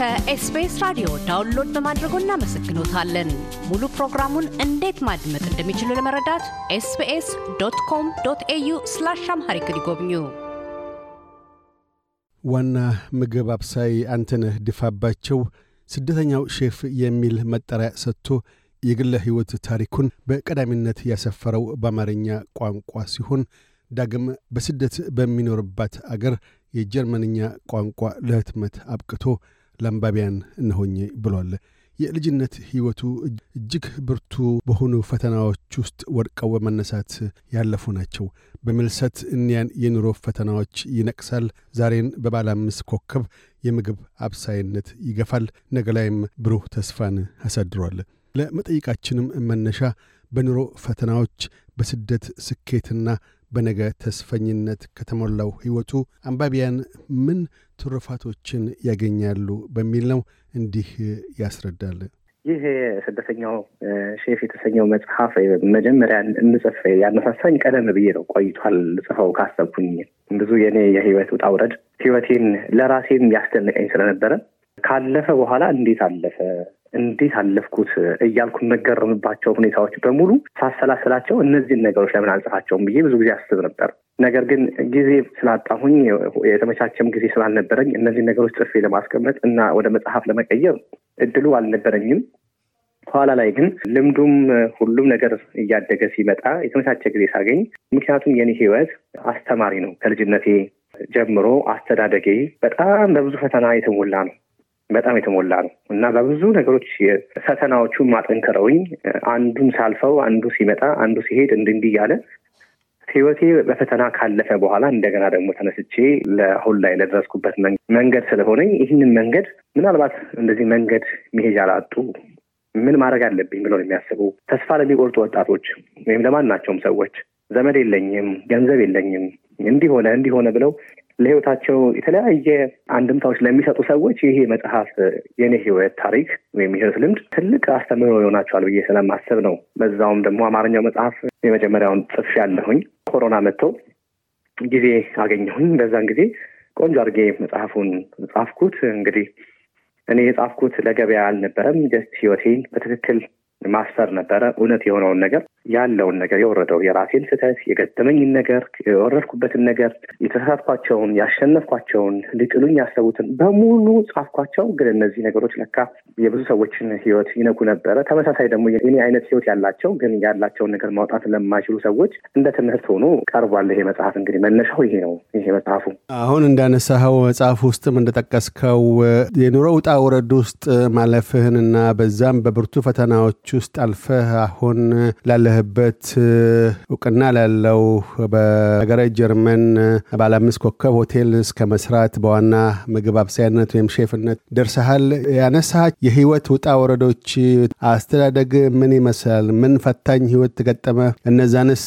ከ SBS ራዲዮ download በማድረጎ እናመሰግኖታለን። ሙሉ ፕሮግራሙን እንዴት ማድመጥ እንደሚችሉ ለመረዳት SBS dot com dot au slash Amharic ይጎብኙ። ዋና ምግብ አብሳይ አንተነህ ድፋባቸው ስደተኛው ሼፍ የሚል መጠሪያ ሰጥቶ የግለ ሕይወት ታሪኩን በቀዳሚነት ያሰፈረው በአማርኛ ቋንቋ ሲሆን ዳግም በስደት በሚኖርባት አገር የጀርመንኛ ቋንቋ ለህትመት አብቅቶ ለአንባቢያን እነሆኝ ብሏል። የልጅነት ሕይወቱ እጅግ ብርቱ በሆኑ ፈተናዎች ውስጥ ወድቀው በመነሳት ያለፉ ናቸው። በምልሰት እኒያን የኑሮ ፈተናዎች ይነቅሳል። ዛሬን በባለ አምስት ኮከብ የምግብ አብሳይነት ይገፋል። ነገ ላይም ብሩህ ተስፋን አሳድሯል። ለመጠይቃችንም መነሻ በኑሮ ፈተናዎች በስደት ስኬትና በነገ ተስፈኝነት ከተሞላው ሕይወቱ አንባቢያን ምን ትሩፋቶችን ያገኛሉ በሚል ነው። እንዲህ ያስረዳል። ይህ ስደተኛው ሼፍ የተሰኘው መጽሐፍ መጀመሪያ እንጽፍ ያነሳሳኝ ቀደም ብዬ ነው። ቆይቷል ጽፈው ካሰብኩኝ ብዙ የኔ የህይወት ውጣ ውረድ ህይወቴን ለራሴም ያስደንቀኝ ስለነበረ ካለፈ በኋላ እንዴት አለፈ እንዴት አለፍኩት እያልኩ የምገረምባቸው ሁኔታዎች በሙሉ ሳሰላስላቸው እነዚህን ነገሮች ለምን አልጽፋቸውም ብዬ ብዙ ጊዜ አስብ ነበር። ነገር ግን ጊዜ ስላጣሁኝ የተመቻቸም ጊዜ ስላልነበረኝ እነዚህን ነገሮች ጽፌ ለማስቀመጥ እና ወደ መጽሐፍ ለመቀየር እድሉ አልነበረኝም። ኋላ ላይ ግን ልምዱም ሁሉም ነገር እያደገ ሲመጣ የተመቻቸ ጊዜ ሳገኝ፣ ምክንያቱም የኔ ህይወት አስተማሪ ነው። ከልጅነቴ ጀምሮ አስተዳደጌ በጣም በብዙ ፈተና የተሞላ ነው በጣም የተሞላ ነው እና በብዙ ነገሮች ፈተናዎቹን ማጠንክረውኝ አንዱን ሳልፈው አንዱ ሲመጣ አንዱ ሲሄድ እንድ እንዲህ እያለ ህይወቴ በፈተና ካለፈ በኋላ እንደገና ደግሞ ተነስቼ ለአሁን ላይ ለደረስኩበት መንገድ ስለሆነኝ ይህንን መንገድ ምናልባት እንደዚህ መንገድ መሄጃ ላጡ ምን ማድረግ አለብኝ ብለው የሚያስቡ ተስፋ ለሚቆርጡ ወጣቶች ወይም ለማናቸውም ሰዎች ዘመድ የለኝም፣ ገንዘብ የለኝም፣ እንዲሆነ እንዲሆነ ብለው ለህይወታቸው የተለያየ አንድምታዎች ለሚሰጡ ሰዎች ይሄ መጽሐፍ የኔ ህይወት ታሪክ ወይም የህይወት ልምድ ትልቅ አስተምህሮ ይሆናቸዋል ብዬ ስለማሰብ ነው። በዛውም ደግሞ አማርኛው መጽሐፍ የመጀመሪያውን ጽፍ ያለሁኝ ኮሮና መጥቶ ጊዜ አገኘሁኝ። በዛን ጊዜ ቆንጆ አድርጌ መጽሐፉን ጻፍኩት። እንግዲህ እኔ የጻፍኩት ለገበያ አልነበረም። just ህይወቴን በትክክል ማስፈር ነበረ። እውነት የሆነውን ነገር ያለውን ነገር የወረደው የራሴን ስህተት፣ የገጠመኝን ነገር፣ የወረድኩበትን ነገር፣ የተሳሳትኳቸውን፣ ያሸነፍኳቸውን፣ ሊጥሉኝ ያሰቡትን በሙሉ ጻፍኳቸው። ግን እነዚህ ነገሮች ለካ የብዙ ሰዎችን ህይወት ይነኩ ነበረ። ተመሳሳይ ደግሞ የኔ አይነት ህይወት ያላቸው ግን ያላቸውን ነገር ማውጣት ለማይችሉ ሰዎች እንደ ትምህርት ሆኖ ቀርቧል። ይሄ መጽሐፍ እንግዲህ መነሻው ይሄ ነው። ይሄ መጽሐፉ አሁን እንዳነሳኸው መጽሐፍ ውስጥም እንደጠቀስከው የኑሮ ውጣ ውረድ ውስጥ ማለፍህንና በዛም በብርቱ ፈተናዎች ውስጥ አልፈህ አሁን ላለህበት እውቅና ላለው በሀገረ ጀርመን ባለ አምስት ኮከብ ሆቴል እስከ መስራት በዋና ምግብ አብሳይነት ወይም ሼፍነት ደርሰሃል። ያነሳ የህይወት ውጣ ወረዶች አስተዳደግ ምን ይመስላል? ምን ፈታኝ ህይወት ተገጠመ? እነዛንስ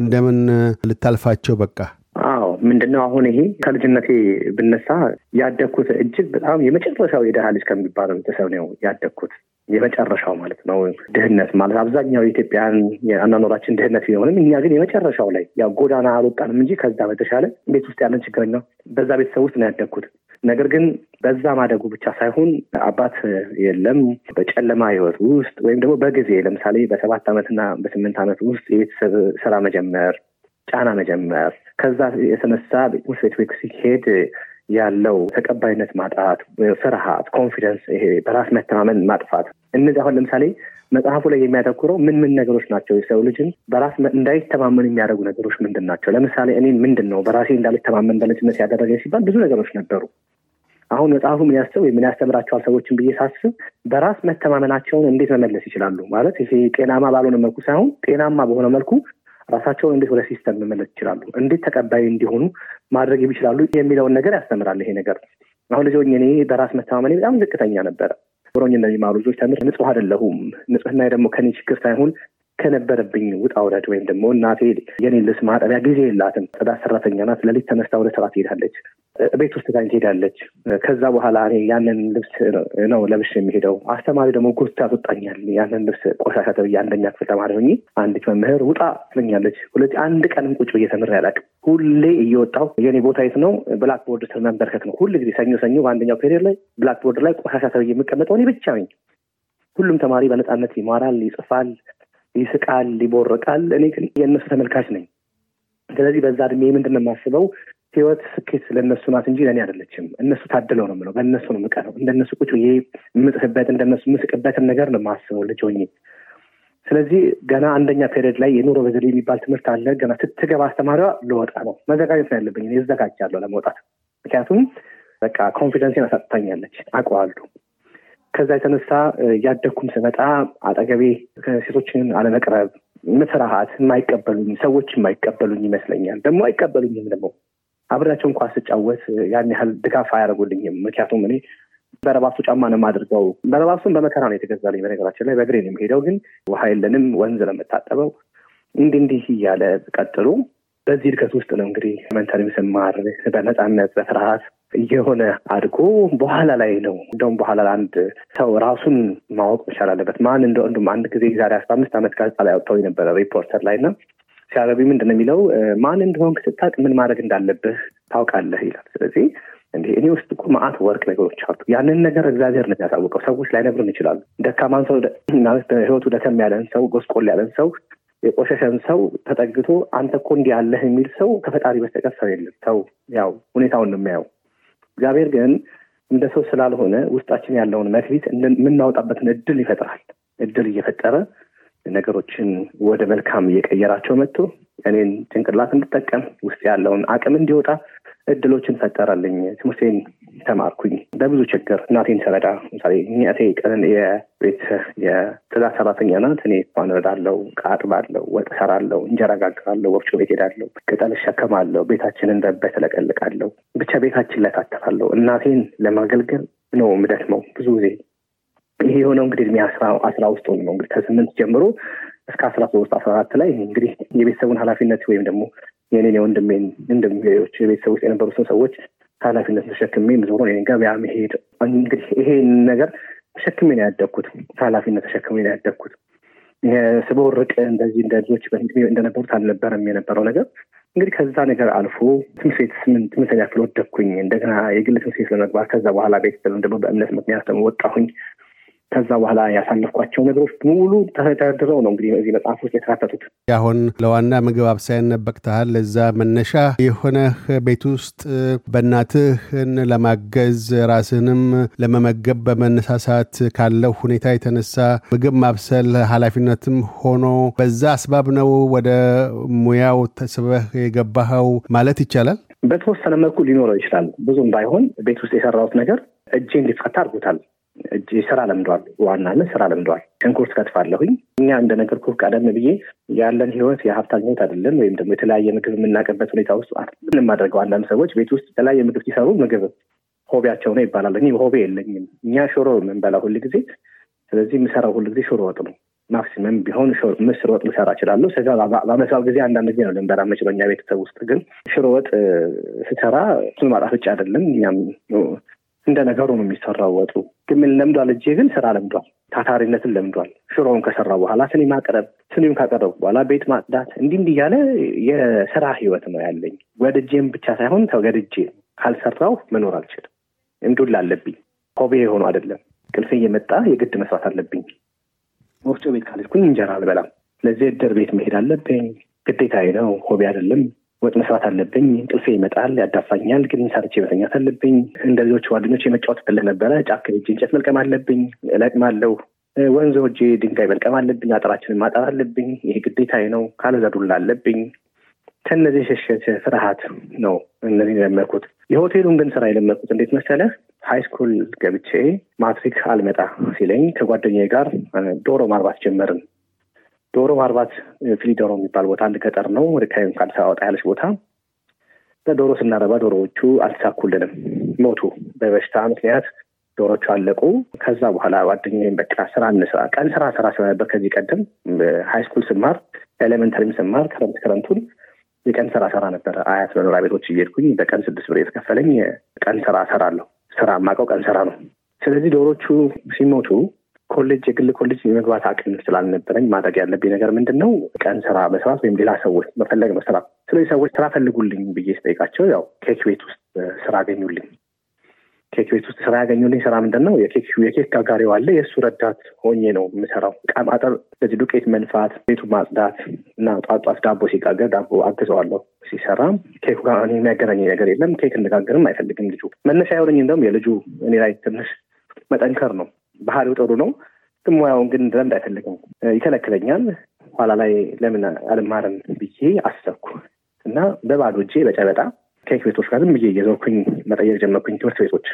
እንደምን ልታልፋቸው በቃ? ምንድነው አሁን ይሄ ከልጅነቴ ብነሳ ያደግኩት እጅግ በጣም የመጨረሻው የድሃ ልጅ ከሚባለው ቤተሰብ ነው ያደግኩት። የመጨረሻው ማለት ነው ድህነት ማለት አብዛኛው የኢትዮጵያን የአኗኗራችን ድህነት ቢሆንም እኛ ግን የመጨረሻው ላይ ያው ጎዳና አልወጣንም እንጂ ከዛ በተሻለ ቤት ውስጥ ያለን ችግረኛ በዛ ቤተሰብ ውስጥ ነው ያደግኩት። ነገር ግን በዛ ማደጉ ብቻ ሳይሆን አባት የለም። በጨለማ ህይወት ውስጥ ወይም ደግሞ በጊዜ ለምሳሌ በሰባት ዓመትና በስምንት ዓመት ውስጥ የቤተሰብ ስራ መጀመር፣ ጫና መጀመር ከዛ የተነሳ ቤት ሲሄድ ያለው ተቀባይነት ማጣት፣ ፍርሃት፣ confidence፣ ይሄ በራስ መተማመን ማጥፋት እነዚህ አሁን ለምሳሌ መጽሐፉ ላይ የሚያተኩረው ምን ምን ነገሮች ናቸው የሰው ልጅን በራስ እንዳይተማመን የሚያደርጉ ነገሮች ምንድን ናቸው? ለምሳሌ እኔን ምንድን ነው በራሴ እንዳልተማመን በልጅነት ያደረገ ሲባል ብዙ ነገሮች ነበሩ። አሁን መጽሐፉ ምን ያስብ ምን ያስተምራቸዋል ሰዎችን ብዬ ሳስብ በራስ መተማመናቸውን እንዴት መመለስ ይችላሉ ማለት ይሄ ጤናማ ባልሆነ መልኩ ሳይሆን ጤናማ በሆነ መልኩ ራሳቸውን እንዴት ወደ system መመለስ ይችላሉ፣ እንዴት ተቀባይ እንዲሆኑ ማድረግ ይችላሉ የሚለውን ነገር ያስተምራል። ይሄ ነገር አሁን ልጅ እኔ በራስ መተማመኔ በጣም ዝቅተኛ ነበረ። ብሮኝ እንደሚማሩ ልጆች ተምር ንጹህ አይደለሁም። ንጽህና ደግሞ ከኔ ችግር ሳይሆን ከነበረብኝ ውጣ ውረድ ወይም ደግሞ እናቴ የኔ ልብስ ማጠቢያ ጊዜ የላትም። ጽዳት ሰራተኛ ናት። ሌሊት ተነስታ ወደ ስራ ትሄዳለች። ቤት ውስጥ ጋኝ ትሄዳለች። ከዛ በኋላ እኔ ያንን ልብስ ነው ለብሽ የሚሄደው። አስተማሪ ደግሞ ጎትታ ያስወጣኛል። ያንን ልብስ ቆሻሻ ተብዬ አንደኛ ክፍል ተማሪ ሆኜ አንዲት መምህር ውጣ ትለኛለች። ሁለት አንድ ቀንም ቁጭ ብዬ ተምሬ አላውቅም። ሁሌ እየወጣው የኔ ቦታ የት ነው? blackboard ስር መንበርከክ ነው። ሁል ጊዜ ሰኞ ሰኞ በአንደኛው period ላይ black ላይ ቆሻሻ ተብዬ የምቀመጠው እኔ ብቻ ነኝ። ሁሉም ተማሪ በነፃነት ይማራል፣ ይጽፋል፣ ይስቃል፣ ይቦርቃል። እኔ ግን የእነሱ ተመልካች ነኝ። ስለዚህ በዛ እድሜ ምንድን ነው የማስበው ህይወት ስኬት ለእነሱ ናት እንጂ ለእኔ አይደለችም። እነሱ ታድለው ነው የምለው። በእነሱ ነው የምቀናው። እንደነሱ ቁጭ ብዬ የምጽፍበት እንደነሱ የምስቅበትን ነገር ነው የማስበው ልጅ ሆኜ። ስለዚህ ገና አንደኛ period ላይ የኑሮ በዘዴ የሚባል ትምህርት አለ። ገና ስትገባ አስተማሪዋ ልወጣ ነው መዘጋጀት ነው ያለብኝ። እዘጋጃለሁ ለመውጣት። ምክንያቱም በቃ confidence ን አሳጥታኛለች፣ አውቀዋለሁ። ከዛ የተነሳ እያደግኩም ስመጣ አጠገቤ ሴቶችን አለመቅረብ፣ ፍርሃት፣ የማይቀበሉኝ ሰዎች የማይቀበሉኝ ይመስለኛል። ደግሞ አይቀበሉኝም ደግሞ አብሬያቸው እንኳ ስጫወት ያን ያህል ድጋፍ አያደርጉልኝም። ምክንያቱም እኔ በረባሱ ጫማ ነው የማድርገው። በረባሱን በመከራ ነው የተገዛልኝ። በነገራችን ላይ በእግሬ ነው የሚሄደው፣ ግን ውሃ የለንም፣ ወንዝ ለምታጠበው እንዲህ እንዲህ እያለ ቀጥሉ። በዚህ እድገት ውስጥ ነው እንግዲህ መንተሪም ስማር በነፃነት በፍርሃት እየሆነ አድጎ በኋላ ላይ ነው እንደውም በኋላ አንድ ሰው ራሱን ማወቅ መቻል አለበት ማን እንደ እንዱም አንድ ጊዜ ዛሬ አስራ አምስት ዓመት ጋዜጣ ላይ አውጥተው የነበረ ሪፖርተር ላይ እና ሲያረቢ ምንድን ነው የሚለው ማን እንደሆንክ ስታውቅ ምን ማድረግ እንዳለብህ ታውቃለህ ይላል። ስለዚህ እንዲህ እኔ ውስጥ እኮ መዓት ወርቅ ነገሮች አሉ። ያንን ነገር እግዚአብሔር ነው የሚያሳውቀው። ሰዎች ላይነግሩን ይችላሉ። ደካማን ሰው ማለት በህይወቱ ደከም ያለን ሰው፣ ጎስቆል ያለን ሰው፣ የቆሸሸን ሰው ተጠግቶ አንተ እኮ እንዲህ ያለህ የሚል ሰው ከፈጣሪ በስተቀር ሰው የለም። ሰው ያው ሁኔታውን ነው የሚያየው። እግዚአብሔር ግን እንደ ሰው ስላልሆነ ውስጣችን ያለውን መክሊት የምናወጣበትን እድል ይፈጥራል። እድል እየፈጠረ ነገሮችን ወደ መልካም እየቀየራቸው መጥቶ እኔን ጭንቅላት እንድጠቀም ውስጥ ያለውን አቅም እንዲወጣ እድሎችን ፈጠረልኝ። ትምህርቴን ተማርኩኝ በብዙ ችግር እናቴን ስረዳ ምሳሌ እቴ ቀን የቤት የጽዳት ሰራተኛ ናት። እኔ እሷን እረዳለሁ፣ አጥባለሁ፣ ወጥ እሰራለሁ፣ እንጀራ ጋግራለሁ፣ ወፍጮ ቤት ሄዳለሁ፣ ቅጠል እሸከማለሁ፣ ቤታችንን በበት እለቀልቃለሁ። ብቻ ቤታችን ላይ ታተራለሁ። እናቴን ለማገልገል ነው የምደክመው ብዙ ጊዜ ይሄ የሆነው እንግዲህ እድሜ አስራ ውስጥ ሆኑ ነው እንግዲህ ከስምንት ጀምሮ እስከ አስራ ሶስት አስራ አራት ላይ እንግዲህ የቤተሰቡን ኃላፊነት ወይም ደግሞ የኔን የወንድሜን እንደሚዎች የቤተሰብ ውስጥ የነበሩትን ሰዎች ኃላፊነት ተሸክሜ ዞሮ እኔን ገበያ መሄድ እንግዲህ ይሄ ነገር ተሸክሜ ነው ያደግኩት። ኃላፊነት ተሸክሜ ነው ያደግኩት። ስበወርቅ እንደዚህ እንደ ልጆች እንደነበሩት አልነበረም የነበረው ነገር እንግዲህ ከዛ ነገር አልፎ ትምህርት ቤት ስምንት ስምንተኛ ክፍል ወደኩኝ። እንደገና የግል ትምህርት ቤት ለመግባት ከዛ በኋላ ቤተሰብ ደግሞ በእምነት ምክንያት ደግሞ ወጣሁኝ። ከዛ በኋላ ያሳለፍኳቸው ነገሮች ሙሉ ተደርድረው ነው እንግዲህ እዚህ መጽሐፍ ውስጥ የተካተቱት። አሁን ለዋና ምግብ አብሳይነት በቅተሃል። ለዛ መነሻ የሆነህ ቤት ውስጥ በእናትህን ለማገዝ ራስህንም ለመመገብ በመነሳሳት ካለው ሁኔታ የተነሳ ምግብ ማብሰል ኃላፊነትም ሆኖ በዛ አስባብ ነው ወደ ሙያው ተስበህ የገባኸው ማለት ይቻላል? በተወሰነ መልኩ ሊኖረው ይችላል። ብዙም ባይሆን ቤት ውስጥ የሰራሁት ነገር እጄ እንዲፈታ አድርጎታል። ስራ ለምዷል። ዋናነት ስራ ለምዷል። ሽንኩርት ከትፋለሁኝ። እኛ እንደነገርኩህ ቀደም ብዬ ያለን ህይወት የሀብታም ህይወት አይደለም። ወይም ደግሞ የተለያየ ምግብ የምናውቅበት ሁኔታ ውስጥ ምንም ማድረገው አንዳንድ ሰዎች ቤት ውስጥ የተለያየ ምግብ ሲሰሩ ምግብ ሆቢያቸው ነው ይባላል። እኔ ሆቢ የለኝም። እኛ ሽሮ የምንበላ ሁል ጊዜ። ስለዚህ የምሰራው ሁል ጊዜ ሽሮ ወጥ ነው። ማክሲመም ቢሆን ምስር ወጥ ልሰራ እችላለሁ። ስጋ በመስራት ጊዜ አንዳንድ ጊዜ ነው ልንበላ የምችለው ቤተሰብ ውስጥ። ግን ሽሮ ወጥ ስሰራ እሱን ማጣፍጫ አይደለም እኛም እንደ ነገሩ ነው የሚሰራው ወጡ። ግን ለምዷል? እጄ ግን ስራ ለምዷል። ታታሪነትን ለምዷል። ሽሮውን ከሰራ በኋላ ስኒ ማቅረብ፣ ስኒውን ካቀረቡ በኋላ ቤት ማጽዳት፣ እንዲህ እንዲህ እያለ የስራ ህይወት ነው ያለኝ። ወድጄም ብቻ ሳይሆን ተገድጄ ካልሰራው መኖር አልችልም። እንዱል አለብኝ። ሆቤ የሆኑ አይደለም። ቅልፌ እየመጣ የግድ መስራት አለብኝ። ወፍጮ ቤት ካልኩኝ እንጀራ አልበላም። ለዚህ እድር ቤት መሄድ አለብኝ። ግዴታዬ ነው። ሆቤ አይደለም። ወጥ መስራት አለብኝ። እንቅልፌ ይመጣል፣ ያዳፋኛል። ግን ሰርቼ መተኛት አለብኝ። እንደ ሌሎች ጓደኞች የመጫወት ፍልህ ነበረ። ጫካ ሄጄ እንጨት መልቀም አለብኝ፣ እለቅማለሁ። ወንዝ ሄጄ ድንጋይ መልቀም አለብኝ፣ አጥራችንን ማጠር አለብኝ። ይሄ ግዴታዬ ነው። ካለዛ ዱላ አለብኝ። ከእነዚህ ሸሸት ፍርሃት ነው እነዚህ የለመድኩት። የሆቴሉን ግን ስራ የለመድኩት እንዴት መሰለህ? high school ገብቼ ማትሪክ አልመጣ ሲለኝ ከጓደኛዬ ጋር ዶሮ ማርባት ጀመርን። ዶሮ ማርባት ፊሊዶሮ የሚባል ቦታ አንድ ገጠር ነው። ወደ ከአዲስ አበባ ያለች ቦታ። በዶሮ ስናረባ ዶሮዎቹ አልተሳኩልንም፣ ሞቱ። በበሽታ ምክንያት ዶሮቹ አለቁ። ከዛ በኋላ ጓደኛዬም በቃ ስራ እንስራ፣ ቀን ስራ ስራ ስራ ነበር ከዚህ ቀደም high school ስማር፣ elementary ም ስማር ክረምት ክረምቱን የቀን ስራ ሰራ ነበረ። አያት መኖሪያ ቤቶች እየሄድኩኝ በቀን ስድስት ብር የተከፈለኝ ቀን ስራ ሰራለሁ። ስራ የማውቀው ቀን ስራ ነው። ስለዚህ ዶሮቹ ሲሞቱ ኮሌጅ የግል ኮሌጅ የመግባት አቅም ስላልነበረኝ ማድረግ ያለብኝ ነገር ምንድን ነው? ቀን ስራ መስራት ወይም ሌላ ሰዎች መፈለግ ነው ስራ። ስለዚህ ሰዎች ስራ ፈልጉልኝ ብዬ ስጠይቃቸው ያው ኬክ ቤት ውስጥ ስራ አገኙልኝ። ኬክ ቤት ውስጥ ስራ ያገኙልኝ ስራ ምንድን ነው? የኬክ ጋጋሪው አለ። የእሱ ረዳት ሆኜ ነው የምሰራው። ዕቃ ማጠብ፣ ስለዚህ ዱቄት መንፋት፣ ቤቱ ማጽዳት እና ጧት ዳቦ ሲጋገር ዳቦ አግዘዋለሁ ሲሰራ። ኬኩ ጋር እኔ የሚያገናኝ ነገር የለም። ኬክ እንጋገርም አይፈልግም ልጁ። መነሻ ያውረኝ እንደውም የልጁ እኔ ላይ ትንሽ መጠንከር ነው። ባህሪው ጥሩ ነው፣ ግን ሙያውን ግን ዘንድ አይፈልግም፣ ይከለክለኛል። ኋላ ላይ ለምን አልማርም ብዬ አሰብኩ እና በባዶ እጄ በጨበጣ ኬክ ቤቶች ጋር ዝም ብዬ እየዞርኩኝ መጠየቅ ጀመርኩኝ። ትምህርት ቤቶች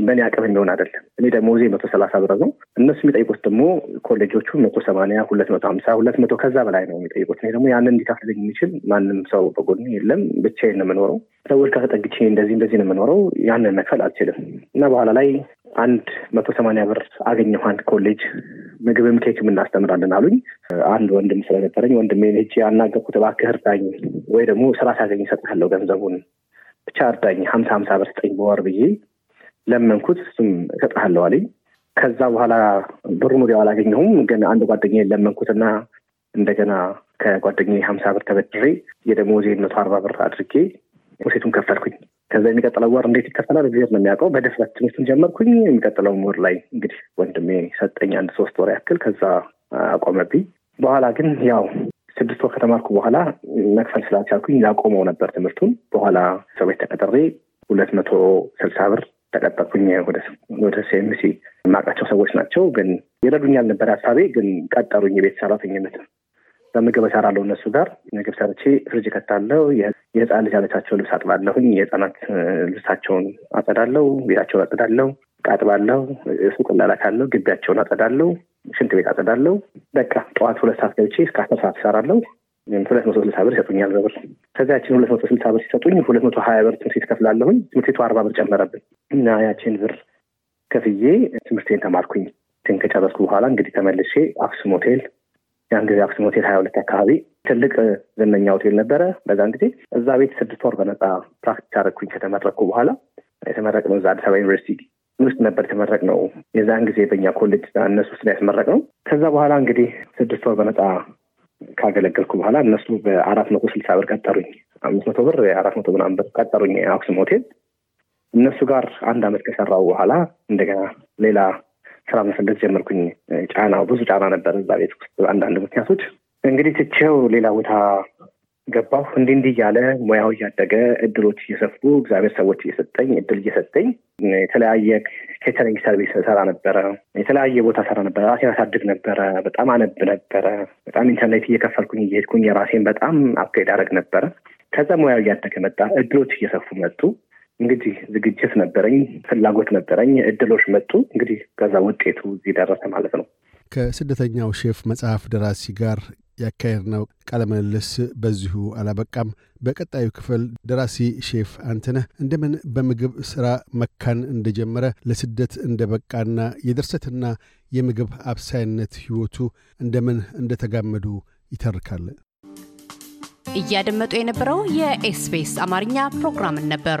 በእኔ አቅም የሚሆን አይደለም። እኔ ደሞዜ መቶ ሰላሳ ብር ነው። እነሱ የሚጠይቁት ደግሞ ኮሌጆቹ መቶ ሰማንያ ሁለት መቶ ሀምሳ ሁለት መቶ ከዛ በላይ ነው የሚጠይቁት። እኔ ደግሞ ያንን እንዲከፍልልኝ የሚችል ማንም ሰው በጎን የለም። ብቻዬን ነው የምኖረው። ሰዎች ጋር እንደዚህ እንደዚህ ነው የምኖረው። ያንን መክፈል አልችልም እና በኋላ ላይ አንድ መቶ ሰማንያ ብር አገኘሁ። አንድ ኮሌጅ ምግብም ኬክም እናስተምራለን አሉኝ። አንድ ወንድም ስለነበረኝ ወንድሜን ሄጄ አናገርኩት። እባክህ እርዳኝ ወይ ደግሞ ስራ ሳገኝ እሰጥሃለሁ ገንዘቡን ብቻ እርዳኝ፣ ሀምሳ ሀምሳ ብር ስጠኝ በወር ብዬ ለመንኩት። እሱም እሰጥሃለሁ አለኝ። ከዛ በኋላ ብሩን ወዲያው አላገኘሁም። ግን አንድ ጓደኛዬን ለመንኩትና እንደገና ከጓደኛዬ ሀምሳ ብር ተበድሬ የደሞዜን መቶ አርባ ብር አድርጌ ሴቱን ከፈልኩኝ። ከዛ የሚቀጥለው ወር እንዴት ይከፈላል እግዚአብሔር ነው የሚያውቀው። በድፍረት ትምህርቱን ጀመርኩኝ። የሚቀጥለው ወር ላይ እንግዲህ ወንድሜ ሰጠኝ አንድ ሶስት ወር ያክል። ከዛ አቆመብኝ። በኋላ ግን ያው ስድስት ወር ከተማርኩ በኋላ መክፈል ስላልቻልኩኝ ላቆመው ነበር ትምህርቱን። በኋላ ሰው ቤት ተቀጥሬ ሁለት መቶ ስልሳ ብር ተቀጠርኩኝ። ወደ ሴምሲ የማውቃቸው ሰዎች ናቸው፣ ግን ይረዱኛል ነበር ሀሳቤ። ግን ቀጠሩኝ የቤት ሰራተኝነት በምግብ እሰራለሁ እነሱ ጋር ምግብ ሰርቼ ፍሪጅ ከታለው የህፃን ልጅ ያለቻቸው ልብስ አጥባለሁኝ። የህፃናት ልብሳቸውን አጸዳለሁ፣ ቤታቸውን አጸዳለሁ፣ ቃጥባለሁ፣ ሱቅ እላላካለሁ፣ ግቢያቸውን አጸዳለሁ፣ ሽንት ቤት አጸዳለሁ። በቃ ጠዋት ሁለት ሰዓት ገብቼ እስከ አስር ሰዓት እሰራለሁ። ሁለት መቶ ስልሳ ብር ይሰጡኛል በብር። ከዚያችን ሁለት መቶ ስልሳ ብር ሲሰጡኝ ሁለት መቶ ሀያ ብር ትምህርት ከፍላለሁኝ። ትምህርት ቤቱ አርባ ብር ጨመረብን እና ያችን ብር ከፍዬ ትምህርቴን ተማርኩኝ። ትን ከጨረስኩ በኋላ እንግዲህ ተመልሼ አክሱም ሆቴል ያን ጊዜ አክሱም ሆቴል ሀያ ሁለት አካባቢ ትልቅ ዝነኛ ሆቴል ነበረ። በዛን ጊዜ እዛ ቤት ስድስት ወር በነፃ practice አደረግኩኝ። ከተመረቅኩ በኋላ የተመረቅነው እዛ አዲስ አበባ ዩኒቨርሲቲ ውስጥ ነበር የተመረቅነው። የዛን ጊዜ በኛ ኮሌጅ እነሱ ውስጥ ያስመረቅነው። ከዛ በኋላ እንግዲህ ስድስት ወር በነፃ ካገለገልኩ በኋላ እነሱ በአራት መቶ ስልሳ ብር ቀጠሩኝ። አምስት መቶ ብር አራት መቶ ምናምን ብር ቀጠሩኝ አክሱም ሆቴል። እነሱ ጋር አንድ አመት ከሰራው በኋላ እንደገና ሌላ ስራ መፈለግ ጀመርኩኝ። ጫና ብዙ ጫና ነበር እዛ ቤት ውስጥ አንዳንድ ምክንያቶች እንግዲህ ትቼው ሌላ ቦታ ገባሁ። እንዲህ እንዲህ እያለ ሙያው እያደገ እድሎች እየሰፉ እግዚአብሔር ሰዎች እየሰጠኝ እድል እየሰጠኝ የተለያየ catering service ሰራ ነበረ። የተለያየ ቦታ ሰራ ነበረ። ራሴን አሳድግ ነበረ። በጣም አነብ ነበረ። በጣም ኢንተርኔት እየከፈልኩኝ እየሄድኩኝ የራሴን በጣም upgrade አደረግ ነበረ። ከዛ ሙያው እያደገ መጣ። እድሎች እየሰፉ መጡ። እንግዲህ ዝግጅት ነበረኝ፣ ፍላጎት ነበረኝ፣ እድሎች መጡ። እንግዲህ ከዛ ውጤቱ እዚህ ደረሰ ማለት ነው። ከስደተኛው ሼፍ መጽሐፍ ደራሲ ጋር ያካሄድነው ቃለ ምልልስ በዚሁ አላበቃም። በቀጣዩ ክፍል ደራሲ ሼፍ አንተነህ እንደምን በምግብ ሥራ መካን እንደጀመረ ለስደት እንደበቃና የድርሰትና የምግብ አብሳይነት ሕይወቱ እንደምን እንደተጋመዱ ይተርካል። እያደመጡ የነበረው የ SBS አማርኛ ፕሮግራምን ነበር።